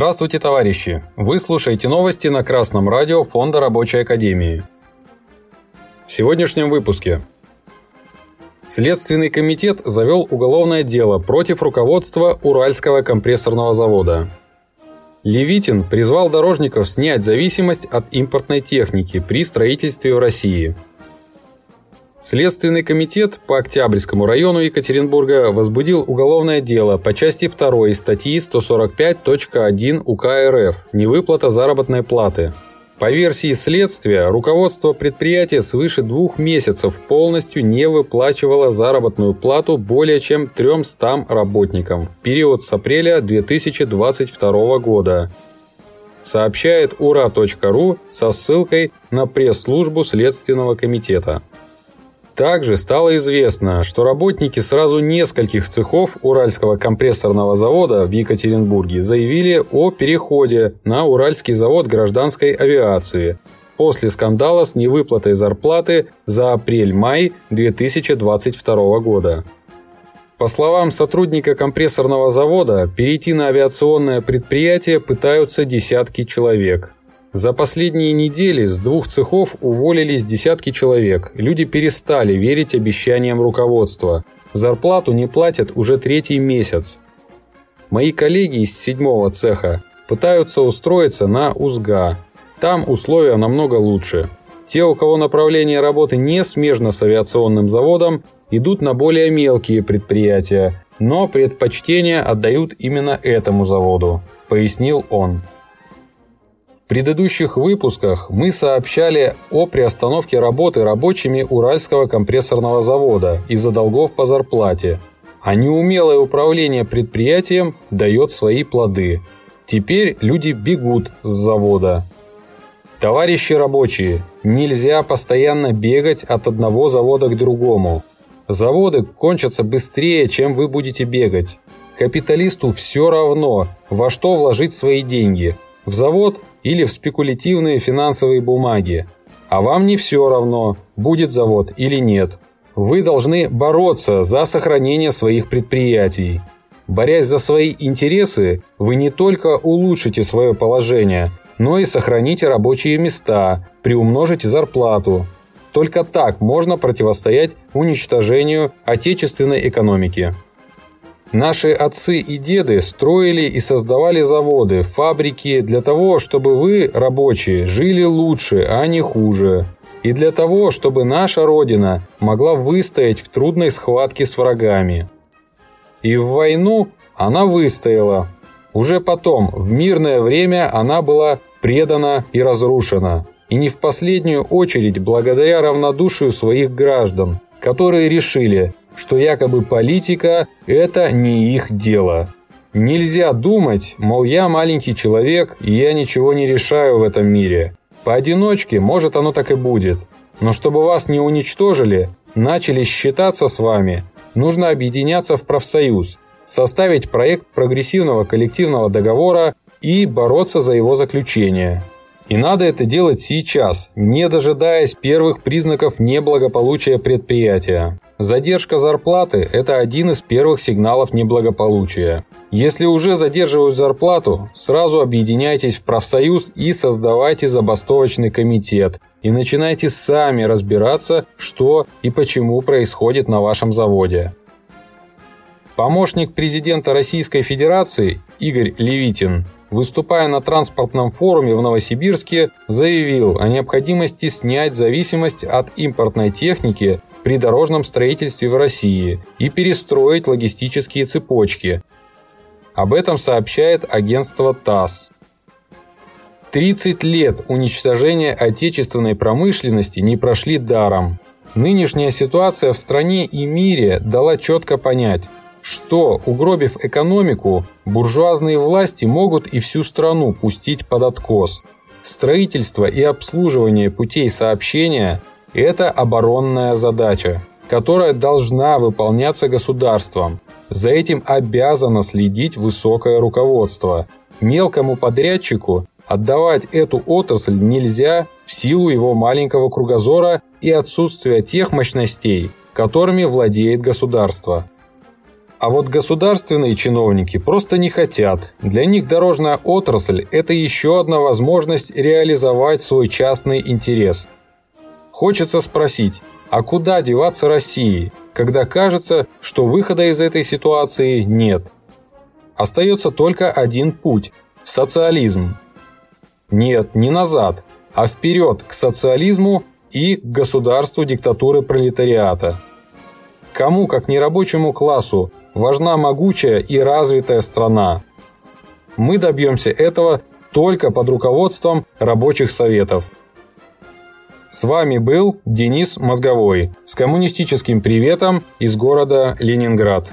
Здравствуйте, товарищи! Вы слушаете новости на Красном радио Фонда Рабочей Академии. В сегодняшнем выпуске. Следственный комитет завел уголовное дело против руководства Уральского компрессорного завода. Левитин призвал дорожников снять зависимость от импортной техники при строительстве в России – Следственный комитет по Октябрьскому району Екатеринбурга возбудил уголовное дело по части 2 статьи 145.1 УК РФ «Невыплата заработной платы». По версии следствия, руководство предприятия свыше двух месяцев полностью не выплачивало заработную плату более чем 300 работникам в период с апреля 2022 года. Сообщает ура.ру со ссылкой на пресс-службу Следственного комитета. Также стало известно, что работники сразу нескольких цехов Уральского компрессорного завода в Екатеринбурге заявили о переходе на Уральский завод гражданской авиации после скандала с невыплатой зарплаты за апрель-май 2022 года. По словам сотрудника компрессорного завода, перейти на авиационное предприятие пытаются десятки человек – за последние недели с двух цехов уволились десятки человек. Люди перестали верить обещаниям руководства. Зарплату не платят уже третий месяц. Мои коллеги из седьмого цеха пытаются устроиться на УЗГА. Там условия намного лучше. Те, у кого направление работы не смежно с авиационным заводом, идут на более мелкие предприятия, но предпочтение отдают именно этому заводу, пояснил он предыдущих выпусках мы сообщали о приостановке работы рабочими Уральского компрессорного завода из-за долгов по зарплате, а неумелое управление предприятием дает свои плоды. Теперь люди бегут с завода. Товарищи рабочие, нельзя постоянно бегать от одного завода к другому. Заводы кончатся быстрее, чем вы будете бегать. Капиталисту все равно, во что вложить свои деньги – в завод или в спекулятивные финансовые бумаги. А вам не все равно, будет завод или нет. Вы должны бороться за сохранение своих предприятий. Борясь за свои интересы, вы не только улучшите свое положение, но и сохраните рабочие места, приумножите зарплату. Только так можно противостоять уничтожению отечественной экономики. Наши отцы и деды строили и создавали заводы, фабрики для того, чтобы вы, рабочие, жили лучше, а не хуже. И для того, чтобы наша Родина могла выстоять в трудной схватке с врагами. И в войну она выстояла. Уже потом, в мирное время, она была предана и разрушена. И не в последнюю очередь благодаря равнодушию своих граждан, которые решили, что якобы политика – это не их дело. Нельзя думать, мол, я маленький человек, и я ничего не решаю в этом мире. Поодиночке, может, оно так и будет. Но чтобы вас не уничтожили, начали считаться с вами, нужно объединяться в профсоюз, составить проект прогрессивного коллективного договора и бороться за его заключение. И надо это делать сейчас, не дожидаясь первых признаков неблагополучия предприятия. Задержка зарплаты – это один из первых сигналов неблагополучия. Если уже задерживают зарплату, сразу объединяйтесь в профсоюз и создавайте забастовочный комитет. И начинайте сами разбираться, что и почему происходит на вашем заводе. Помощник президента Российской Федерации Игорь Левитин выступая на транспортном форуме в Новосибирске, заявил о необходимости снять зависимость от импортной техники при дорожном строительстве в России и перестроить логистические цепочки. Об этом сообщает агентство ТАСС. 30 лет уничтожения отечественной промышленности не прошли даром. Нынешняя ситуация в стране и мире дала четко понять – что, угробив экономику, буржуазные власти могут и всю страну пустить под откос. Строительство и обслуживание путей сообщения – это оборонная задача, которая должна выполняться государством. За этим обязано следить высокое руководство. Мелкому подрядчику отдавать эту отрасль нельзя в силу его маленького кругозора и отсутствия тех мощностей, которыми владеет государство. А вот государственные чиновники просто не хотят. Для них дорожная отрасль – это еще одна возможность реализовать свой частный интерес. Хочется спросить, а куда деваться России, когда кажется, что выхода из этой ситуации нет? Остается только один путь – социализм. Нет, не назад, а вперед к социализму и к государству диктатуры пролетариата. Кому, как не рабочему классу, важна могучая и развитая страна. Мы добьемся этого только под руководством рабочих советов. С вами был Денис Мозговой с коммунистическим приветом из города Ленинград.